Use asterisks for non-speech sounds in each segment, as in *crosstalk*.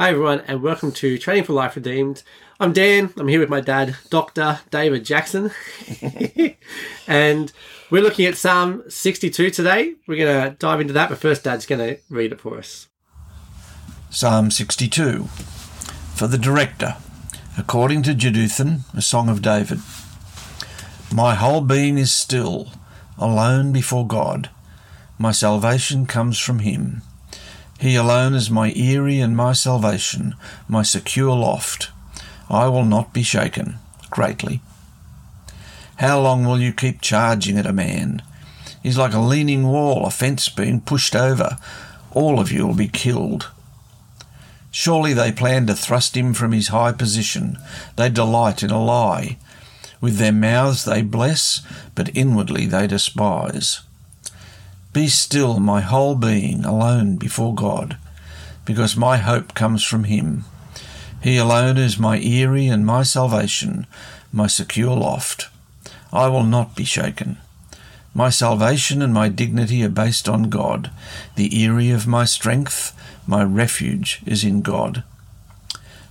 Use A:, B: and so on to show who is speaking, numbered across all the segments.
A: Hi, everyone, and welcome to Training for Life Redeemed. I'm Dan. I'm here with my dad, Dr. David Jackson. *laughs* and we're looking at Psalm 62 today. We're going to dive into that, but first, Dad's going to read it for us.
B: Psalm 62 For the director, according to Jeduthun, a song of David. My whole being is still, alone before God. My salvation comes from Him. He alone is my eyrie and my salvation, my secure loft. I will not be shaken greatly. How long will you keep charging at a man? He's like a leaning wall, a fence being pushed over. All of you will be killed. Surely they plan to thrust him from his high position. They delight in a lie. With their mouths they bless, but inwardly they despise. Be still, my whole being, alone before God, because my hope comes from Him. He alone is my eyrie and my salvation, my secure loft. I will not be shaken. My salvation and my dignity are based on God. The eyrie of my strength, my refuge is in God.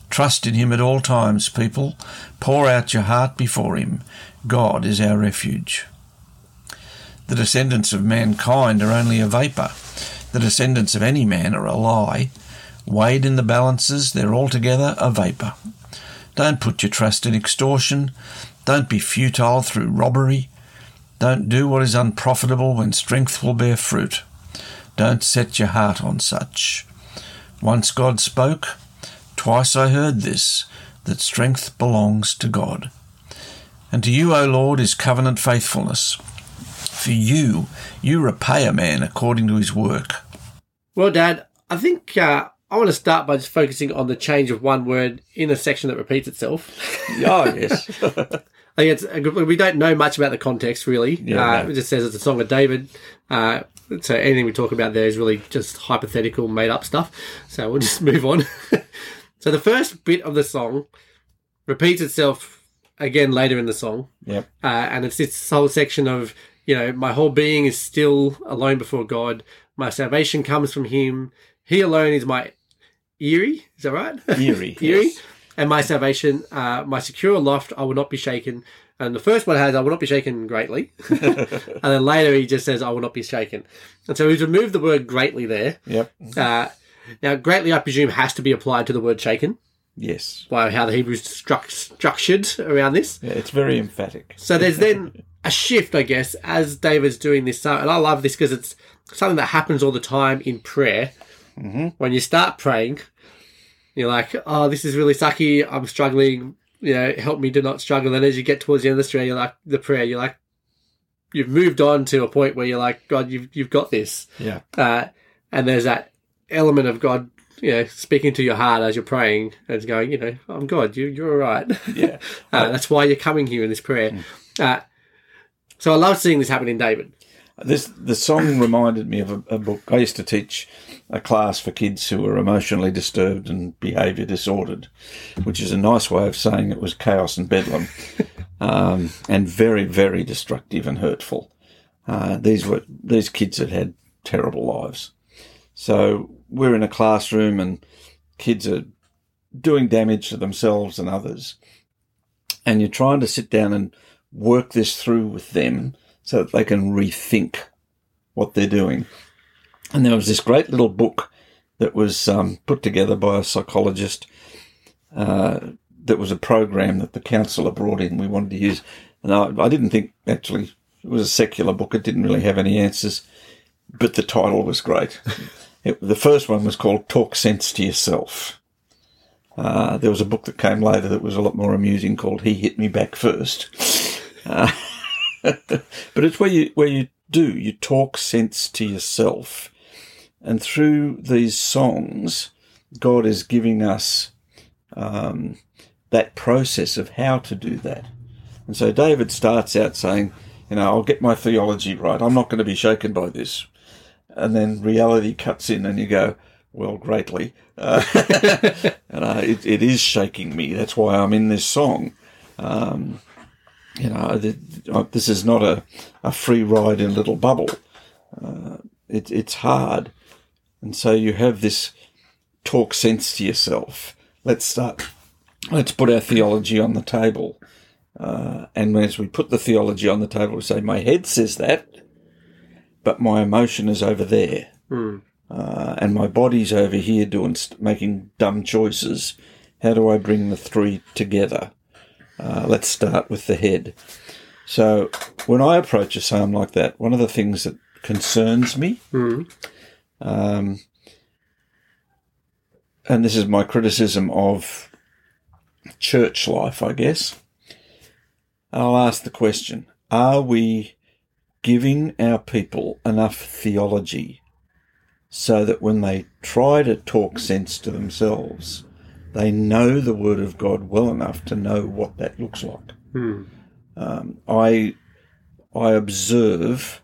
B: Trust in Him at all times, people. Pour out your heart before Him. God is our refuge. The descendants of mankind are only a vapour. The descendants of any man are a lie. Weighed in the balances, they're altogether a vapour. Don't put your trust in extortion. Don't be futile through robbery. Don't do what is unprofitable when strength will bear fruit. Don't set your heart on such. Once God spoke, twice I heard this, that strength belongs to God. And to you, O Lord, is covenant faithfulness. For you, you repay a man according to his work.
A: Well, Dad, I think uh, I want to start by just focusing on the change of one word in a section that repeats itself. *laughs*
B: Oh, yes. *laughs*
A: I think it's we don't know much about the context really.
B: Yeah,
A: uh,
B: no.
A: It just says it's a song of David. Uh, so anything we talk about there is really just hypothetical, made up stuff. So we'll *laughs* just move on. so the first bit of the song repeats itself again later in the song,
B: yep.
A: uh, and it's this whole section of you know my whole being is still alone before God. My salvation comes from Him. He alone is my eerie. Is that right? *laughs*
B: Eerie, *laughs*
A: eerie.
B: yes.
A: And my salvation, uh, my secure loft, I will not be shaken. And the first one has, I will not be shaken greatly. *laughs* and then later he just says, I will not be shaken. And so he's removed the word greatly there.
B: Yep.
A: Uh, now, greatly, I presume, has to be applied to the word shaken
B: Yes.
A: by how the Hebrews struck, structured around this.
B: Yeah, it's very emphatic.
A: So there's then a shift, I guess, as David's doing this. And I love this because it's something that happens all the time in prayer. Mm-hmm. When you start praying, you're like, oh, this is really sucky. I'm struggling. You know, help me to not struggle. And as you get towards the end of the prayer, you're like, the prayer, you're like, you've moved on to a point where you're like, God, you've, you've got this.
B: Yeah.
A: Uh, and there's that element of God, you know, speaking to your heart as you're praying and going, you know, I'm God, you, you're all right.
B: Yeah. *laughs*
A: Uh, that's why you're coming here in this prayer. Uh, so I love seeing this happen in David.
C: This the song *coughs* reminded me of a, a book I used to teach a class for kids who were emotionally disturbed and behaviour disordered, which is a nice way of saying it was chaos and bedlam, *laughs* um, and very very destructive and hurtful. Uh, these were these kids had had terrible lives. So we're in a classroom and kids are doing damage to themselves and others, and you're trying to sit down and work this through with them so that they can rethink what they're doing. And there was this great little book that was um, put together by a psychologist. Uh, that was a program that the counsellor brought in. We wanted to use, and I, I didn't think actually it was a secular book. It didn't really have any answers, but the title was great. it, the first one was called "Talk Sense to Yourself." Uh, there was a book that came later that was a lot more amusing called "He Hit Me Back First. *laughs* But it's where you where you do you talk sense to yourself, and through these songs, God is giving us um, that process of how to do that. And so David starts out saying, "You know, I'll get my theology right. I'm not going to be shaken by this." And then reality cuts in, and you go, "Well, greatly." Uh, *laughs* and uh, it, it is shaking me. That's why I'm in this song. Um, you know, uh, this is not a, a free ride in a little bubble. Uh, it, it's hard. And so you have this talk sense to yourself. Let's start. Let's put our theology on the table. Uh, and as we put the theology on the table, we say, my head says that, but my emotion is over there. Uh, and my body's over here doing making dumb choices. How do I bring the three together? Uh, let's start with the head. So when I approach a psalm like that, one of the things that concerns me, um, and this is my criticism of church life, I guess. I'll ask the question: Are we giving our people enough theology so that when they try to talk sense to themselves, they know the Word of God well enough to know what that looks like. Um, I I observe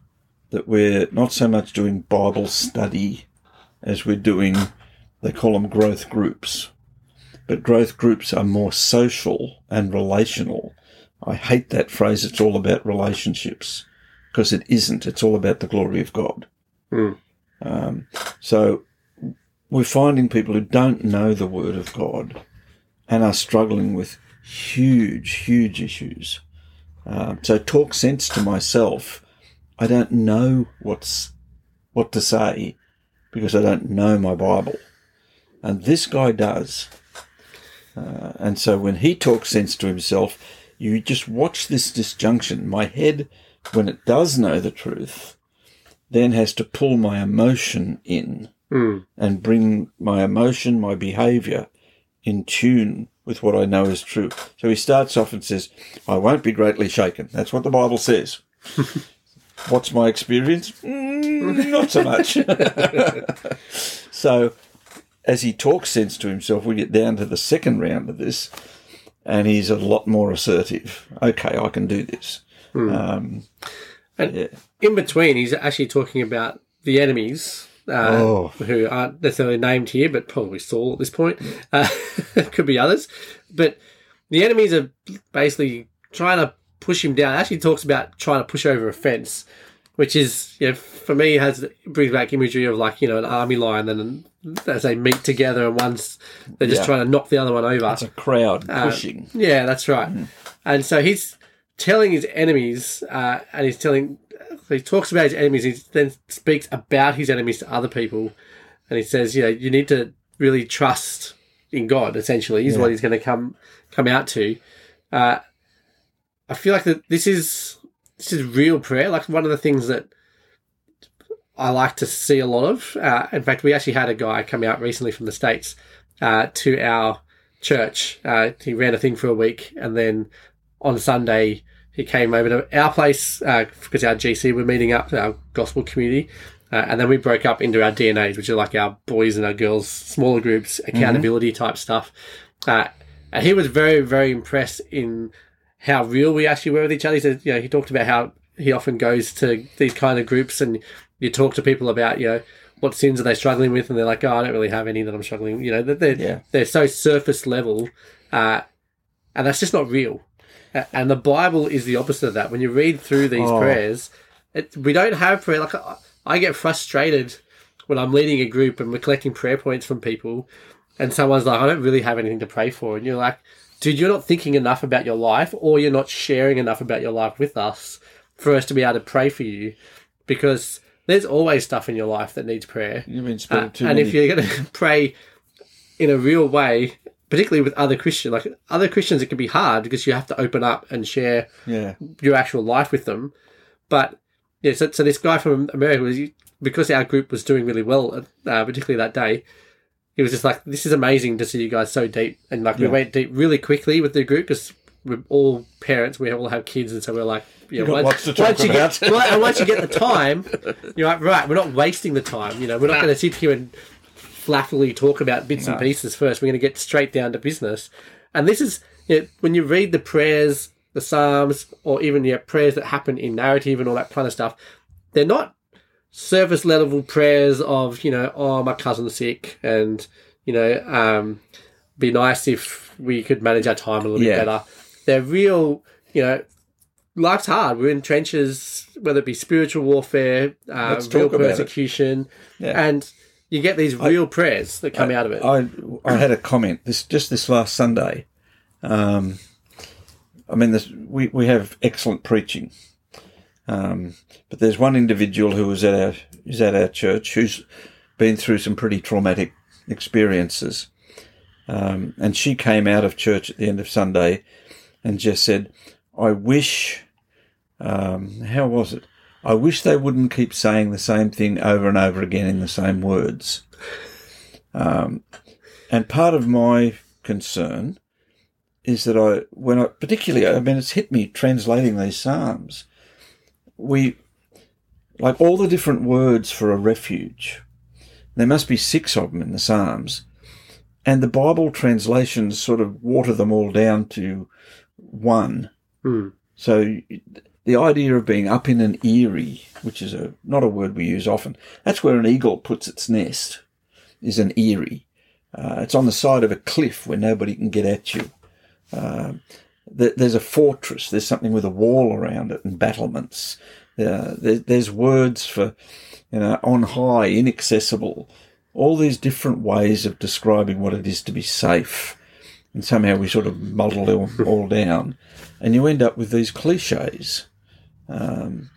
C: that we're not so much doing Bible study as we're doing. They call them growth groups, but growth groups are more social and relational. I hate that phrase. It's all about relationships because it isn't. It's all about the glory of God. Um, so we're finding people who don't know the Word of God and are struggling with huge, huge issues. Um, so talk sense to myself. I don't know what's what to say because I don't know my Bible, and this guy does. Uh, and so when he talks sense to himself, you just watch this disjunction. My head, when it does know the truth, then has to pull my emotion in and bring my emotion, my behavior in tune with what I know is true. So he starts off and says, I won't be greatly shaken. That's what the Bible says. *laughs* What's my experience? Mm, not so much. *laughs* so as he talks sense to himself, we get down to the second round of this, and he's a lot more assertive. Okay, I can do this. Um,
A: And
C: yeah.
A: in between, he's actually talking about the enemies. Uh,
C: Oh.
A: Who aren't necessarily named here, but probably Saul at this point. Uh, *laughs* could be others. But the enemies are basically trying to push him down. Actually, talks about trying to push over a fence, which is, you know, for me, has brings back imagery of like, you know, an army line and as they meet together and one's, they're just
C: Yeah.
A: trying to knock the other one over.
C: It's a crowd
A: Uh,
C: pushing.
A: Yeah, that's right.
C: Hmm.
A: And so he's telling his enemies, uh, and he's telling, he talks about his enemies. He then speaks about his enemies to other people, and he says, you know, you need to really trust in God. Essentially, is what he's going to come come out to. Uh, I feel like that this is this is real prayer. Like one of the things that I like to see a lot of. Uh, in fact, we actually had a guy come out recently from the states uh, to our church. Uh, he ran a thing for a week, and then on Sunday he came over to our place uh, because our GC were meeting up, our gospel community, uh, and then we broke up into our DNAs, which are like our boys and our girls smaller groups, accountability type stuff. Uh, and he was very, very impressed in how real we actually were with each other. He said, you know, he talked about how he often goes to these kind of groups and you talk to people about, you know, what sins are they struggling with, and they're like, oh, I don't really have any that I'm struggling. You know, they're
C: Yeah.
A: they're so surface level, uh, and that's just not real. And the Bible is the opposite of that. When you read through these
C: Oh.
A: prayers, it, we don't have prayer. Like I- I get frustrated when I'm leading a group and we're collecting prayer points from people, and someone's like, I don't really have anything to pray for, and you're like, dude, you're not thinking enough about your life, or you're not sharing enough about your life with us for us to be able to pray for you, because there's always stuff in your life that needs prayer.
C: You've been
A: Uh,
C: too
A: and
C: many.
A: if you're going *laughs* to pray in a real way, particularly with other Christians, like other Christians, it can be hard because you have to open up and share
C: yeah,
A: your actual life with them. But yeah, so, so this guy from America was because our group was doing really well, uh, particularly that day. He was just like, "This is amazing to see you guys so deep," and like we went deep really quickly with the group because we're all parents, we all have kids, and so we're like, you know, once,
C: lots to talk
A: once you get, well, *laughs* once you get the time, you're like, right, we're not wasting the time. You know, we're not going to sit here and flappily talk about bits and pieces first. We're going to get straight down to business. And this is you know, when you read the prayers, the psalms, or even your prayers that happen in narrative and all that kind of stuff. They're not surface level prayers of you know, oh my cousin's sick, and you know, um, be nice if we could manage our time a little
C: Yeah.
A: bit better. They're real, you know. Life's hard. We're in trenches, whether it be spiritual warfare, uh, real
C: talk about it.
A: persecution,
C: Yeah.
A: and You get these real prayers that come out of it.
C: I I had a comment this just this last Sunday. Um, I mean, this, we we have excellent preaching, um, but there's one individual who was at our is at our church who's been through some pretty traumatic experiences, um, and she came out of church at the end of Sunday and just said, "I wish." Um, how was it? I wish they wouldn't keep saying the same thing over and over again in the same words. Um, and part of my concern is that I, when I, particularly, I mean, it's hit me translating these Psalms. We, like all the different words for a refuge, there must be six of them in the Psalms. And the Bible translations sort of water them all down to one.
A: Hmm.
C: So the idea of being up in an eyrie, which is a not a word we use often, that's where an eagle puts its nest, is an eyrie. Uh, it's on the side of a cliff where nobody can get at you. Uh, th- there's a fortress. There's something with a wall around it and battlements. Uh, there, there's words for, you know, on high, inaccessible. All these different ways of describing what it is to be safe. And somehow we sort of muddle it all down. And you end up with these cliches. Um,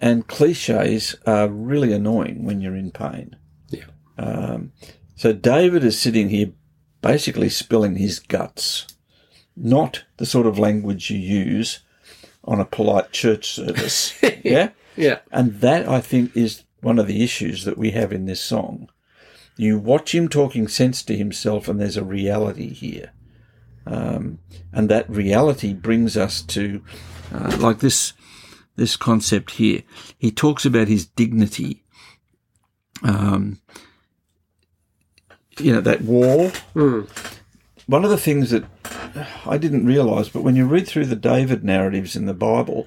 C: and cliches are really annoying when you're in pain.
A: Yeah.
C: Um, so David is sitting here basically spilling his guts, not the sort of language you use on a polite church service. *laughs* yeah.
A: Yeah.
C: And that, I think, is one of the issues that we have in this song. You watch him talking sense to himself, and there's a reality here. Um, and that reality brings us to, uh, like this, this concept here. He talks about his dignity. Um, you know, that wall. One of the things that I didn't realize, but when you read through the David narratives in the Bible,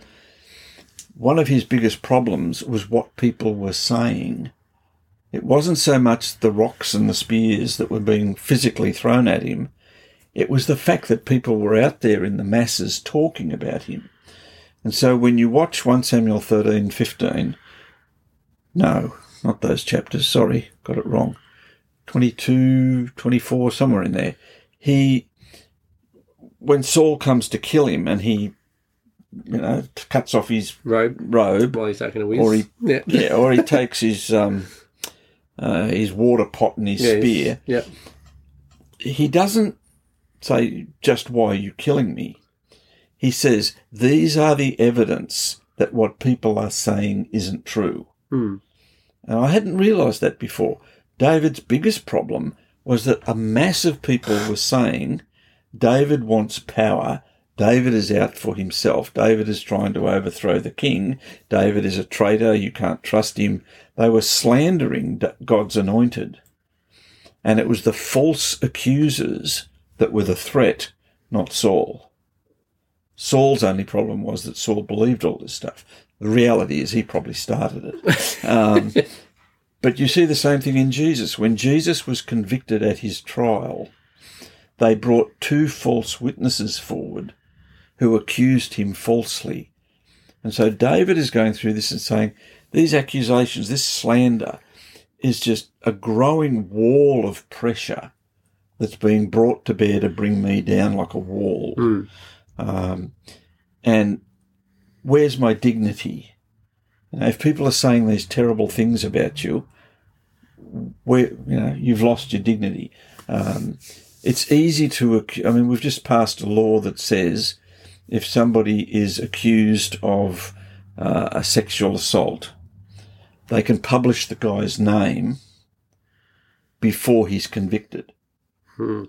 C: one of his biggest problems was what people were saying. It wasn't so much the rocks and the spears that were being physically thrown at him. It was the fact that people were out there in the masses talking about him. And so when you watch 1 Samuel 13, 15, no, not those chapters, sorry, got it wrong. 22, 24, somewhere in there. He, when Saul comes to kill him and he, you know, cuts off his
A: Robe
C: robe,
A: while he's taking a whiz.
C: Or he-
A: yeah. *laughs*
C: yeah, or he takes his, um, uh, his water pot and his
A: Yeah,
C: spear,
A: Yeah.
C: he doesn't say just why are you killing me. He says these are the evidence that what people are saying isn't true.
A: Hmm.
C: And I hadn't realised that before. David's biggest problem was that a mass of people were saying David wants power. David is out for himself. David is trying to overthrow the king. David is a traitor. You can't trust him. They were slandering God's anointed. And it was the false accusers that were the threat, not Saul. Saul's only problem was that Saul believed all this stuff. The reality is he probably started it. Um, *laughs* but you see the same thing in Jesus. When Jesus was convicted at his trial, they brought two false witnesses forward who accused him falsely. And so David is going through this and saying, these accusations, this slander, is just a growing wall of pressure that's being brought to bear to bring me down like a wall.
A: Mm.
C: Um, and where's my dignity? You know, if people are saying these terrible things about you, where you know you've lost your dignity. Um, it's easy to. I mean, we've just passed a law that says if somebody is accused of uh, a sexual assault, they can publish the guy's name before he's convicted.
A: Hmm.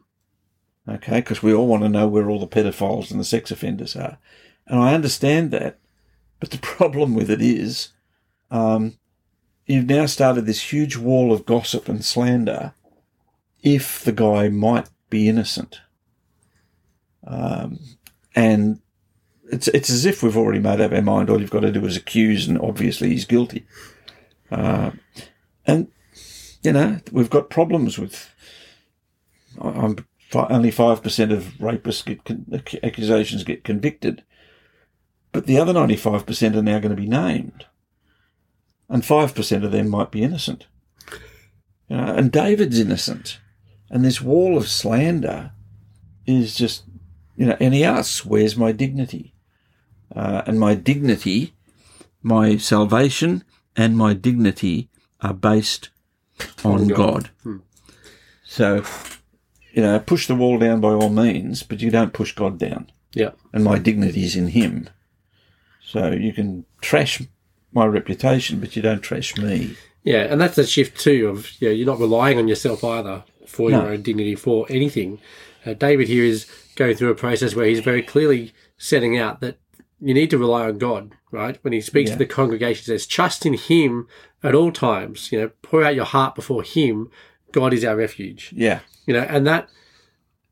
C: Okay, because we all want to know where all the pedophiles and the sex offenders are. And I understand that. But the *laughs* problem with it is um, you've now started this huge wall of gossip and slander if the guy might be innocent. Um, and it's, it's as if we've already made up our mind. All you've got to do is accuse, and obviously he's guilty. Uh, and, you know, we've got problems with. I'm only 5% of rapists get con- accusations get convicted. But the other 95% are now going to be named. And 5% of them might be innocent. You know, and David's innocent. And this wall of slander is just, you know, and he asks, Where's my dignity? Uh, and my dignity, my salvation and my dignity are based on, God. So, you know, push the wall down by all means, but you don't push God down.
A: Yeah.
C: And my dignity is in Him. So you can trash my reputation, but you don't trash me.
A: Yeah, and that's a shift too of you know, you're not relying on yourself either for your own dignity for anything. Uh, David here is going through a process where he's very clearly setting out that you need to rely on God, right? When he speaks
C: Yeah.
A: to the congregation, he says, "Trust in Him at all times." You know, pour out your heart before Him. God is our refuge.
C: Yeah.
A: You know, and that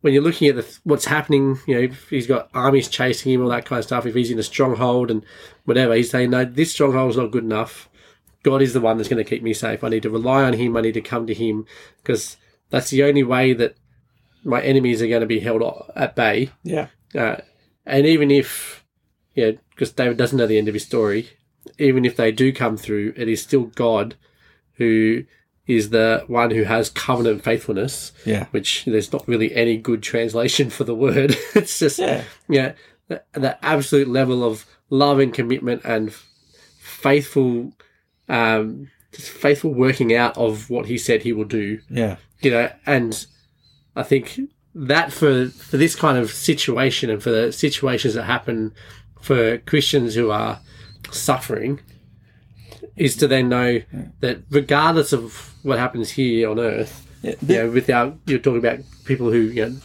A: when you're looking at the, what's happening, you know, if he's got armies chasing him, all that kind of stuff. If he's in a stronghold and whatever, he's saying, "No, this stronghold is not good enough." God is the one that's going to keep me safe. I need to rely on Him. I need to come to Him because that's the only way that my enemies are going to be held at bay.
C: Yeah.
A: Uh, and even if, yeah, because David doesn't know the end of his story, even if they do come through, it is still God who is the one who has covenant faithfulness,
C: Yeah.
A: which there's not really any good translation for the word. *laughs* it's just,
C: Yeah.
A: yeah, the, the absolute level of love and commitment and faithful, um, just faithful working out of what he said he will do
C: Yeah.
A: you know, and I think that for for this kind of situation and for the situations that happen for Christians who are suffering is to then know that regardless of what happens here on earth,
C: Yeah.
A: you know, without you're talking about people who you know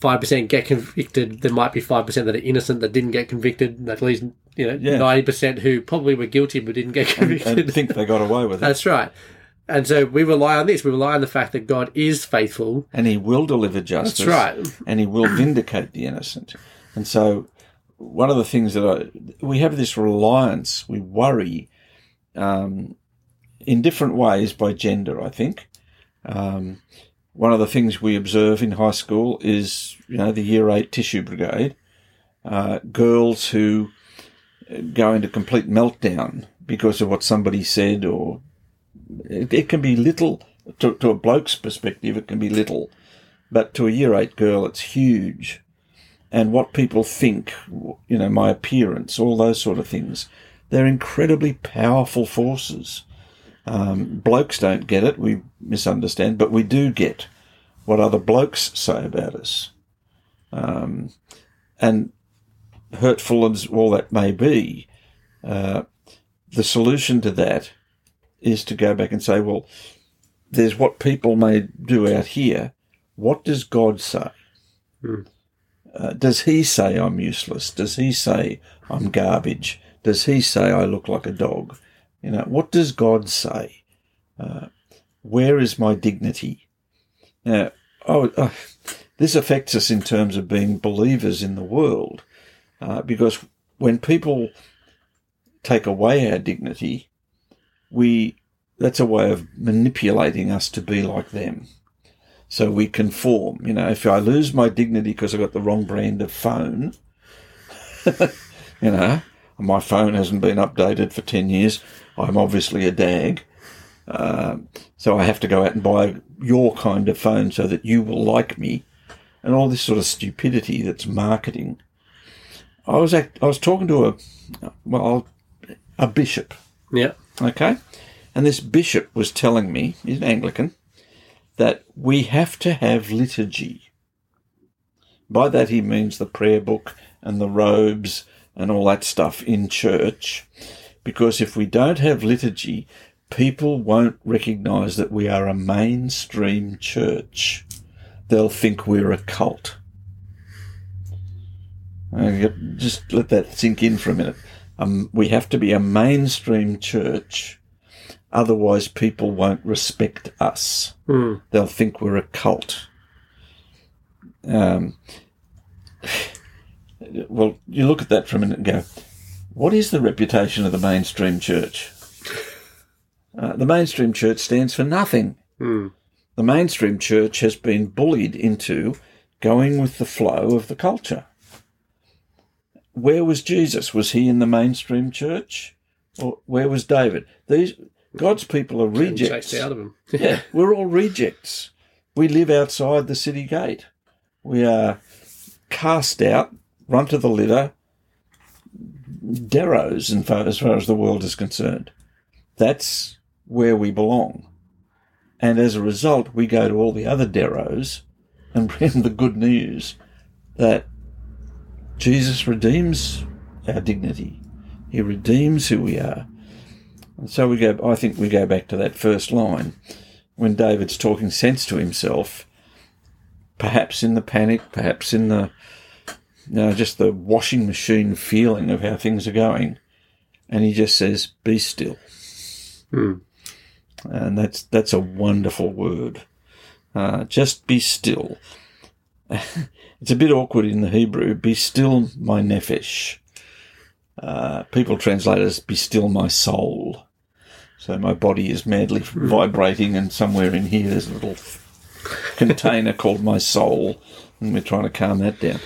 A: five percent get convicted, there might be five percent that are innocent that didn't get convicted. At least you know
C: Yeah.
A: ninety percent who probably were guilty but didn't get convicted.
C: and think they got away with it.
A: That's right. And so we rely on this. We rely on the fact that God is faithful.
C: and he will deliver justice.
A: That's right.
C: And he will vindicate the innocent. And so, one of the things that I, we have this reliance, we worry um, in different ways by gender, I think. Um, one of the things we observe in high school is, you know, the year eight tissue brigade, uh, girls who go into complete meltdown because of what somebody said or it, it can be little to, to a bloke's perspective it can be little but to a year eight girl it's huge and what people think you know my appearance all those sort of things they're incredibly powerful forces um, blokes don't get it we misunderstand but we do get what other blokes say about us um, and hurtful as all that may be uh, the solution to that is to go back and say, well, there's what people may do out here. What does God say? Uh, does He say I'm useless? Does He say I'm garbage? Does He say I look like a dog? You know, what does God say? Uh, where is my dignity? Now, oh, uh, this affects us in terms of being believers in the world, uh, because when people take away our dignity, we that's a way of manipulating us to be like them. So we conform. You know, if I lose my dignity because I got the wrong brand of phone, *laughs* you know, my phone hasn't been updated for 10 years, I'm obviously a dag. Um, so I have to go out and buy your kind of phone so that you will like me, and all this sort of stupidity that's marketing. I was act- I was talking to a well a bishop
A: Yeah.
C: Okay. And this bishop was telling me, he's an Anglican, that we have to have liturgy. By that he means the prayer book and the robes and all that stuff in church. Because if we don't have liturgy, people won't recognize that we are a mainstream church. They'll think we're a cult. Just let that sink in for a minute. Um, we have to be a mainstream church, otherwise, people won't respect us.
A: Hmm.
C: They'll think we're a cult. Um, well, you look at that for a minute and go, what is the reputation of the mainstream church? Uh, the mainstream church stands for nothing.
A: Hmm.
C: The mainstream church has been bullied into going with the flow of the culture. Where was Jesus? Was he in the mainstream church? Or where was David? These God's people are rejects.
A: out of them. *laughs*
C: yeah, we're all rejects. We live outside the city gate. We are cast out, run to the litter, deros in far, as far as the world is concerned. That's where we belong. And as a result, we go to all the other deros and *laughs* bring the good news that Jesus redeems our dignity. He redeems who we are. And so we go, I think we go back to that first line when David's talking sense to himself, perhaps in the panic, perhaps in the, you know, just the washing machine feeling of how things are going. And he just says, be still.
A: Hmm.
C: And that's, that's a wonderful word. Uh, just be still. *laughs* it's a bit awkward in the Hebrew. Be still my nephesh. Uh, people translate it as be still my soul. So my body is madly vibrating, and somewhere in here there's a little container called my soul, and we're trying to calm that down.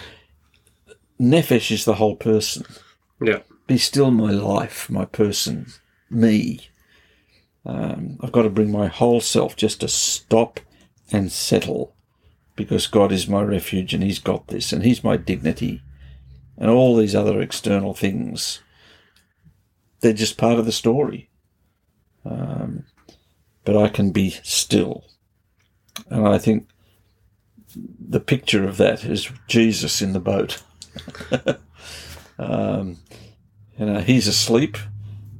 C: Nefesh is the whole person.
A: Yeah.
C: Be still my life, my person, me. Um, I've got to bring my whole self just to stop and settle because God is my refuge and He's got this and He's my dignity and all these other external things. They're just part of the story. Um, but I can be still. And I think the picture of that is Jesus in the boat. *laughs* um, you know, he's asleep.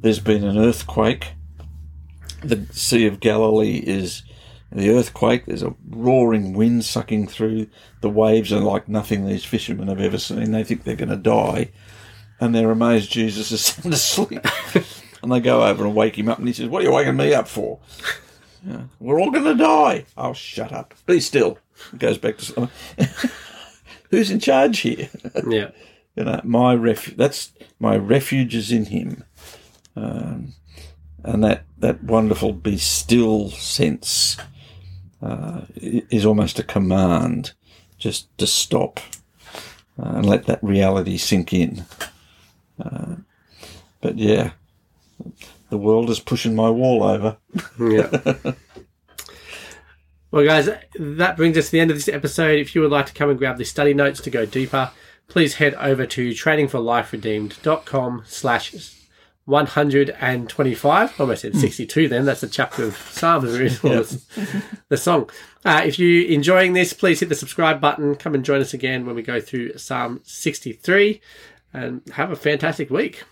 C: There's been an earthquake. The Sea of Galilee is the earthquake. There's a roaring wind sucking through the waves, and like nothing these fishermen have ever seen. They think they're going to die, and they're amazed Jesus is sound asleep. and they go over and wake him up, and he says, "What are you waking me up for?" *laughs* Yeah, We're all going to die. Oh, shut up. Be still. Goes back to *laughs* who's in charge here. *laughs*
A: Yeah.
C: you know, my refuge. That's my refuge is in Him, um, and that that wonderful be still sense uh, is almost a command, just to stop uh, and let that reality sink in. Uh, but yeah, the world is pushing my wall over.
A: Yeah. *laughs* well, guys, that brings us to the end of this episode. If you would like to come and grab the study notes to go deeper, please head over to trainingforliferedeemed.com slash 125. Almost said 62 then. That's the chapter of Psalms, or the, the song. Uh, if you're enjoying this, please hit the subscribe button. Come and join us again when we go through Psalm 63 and have a fantastic week.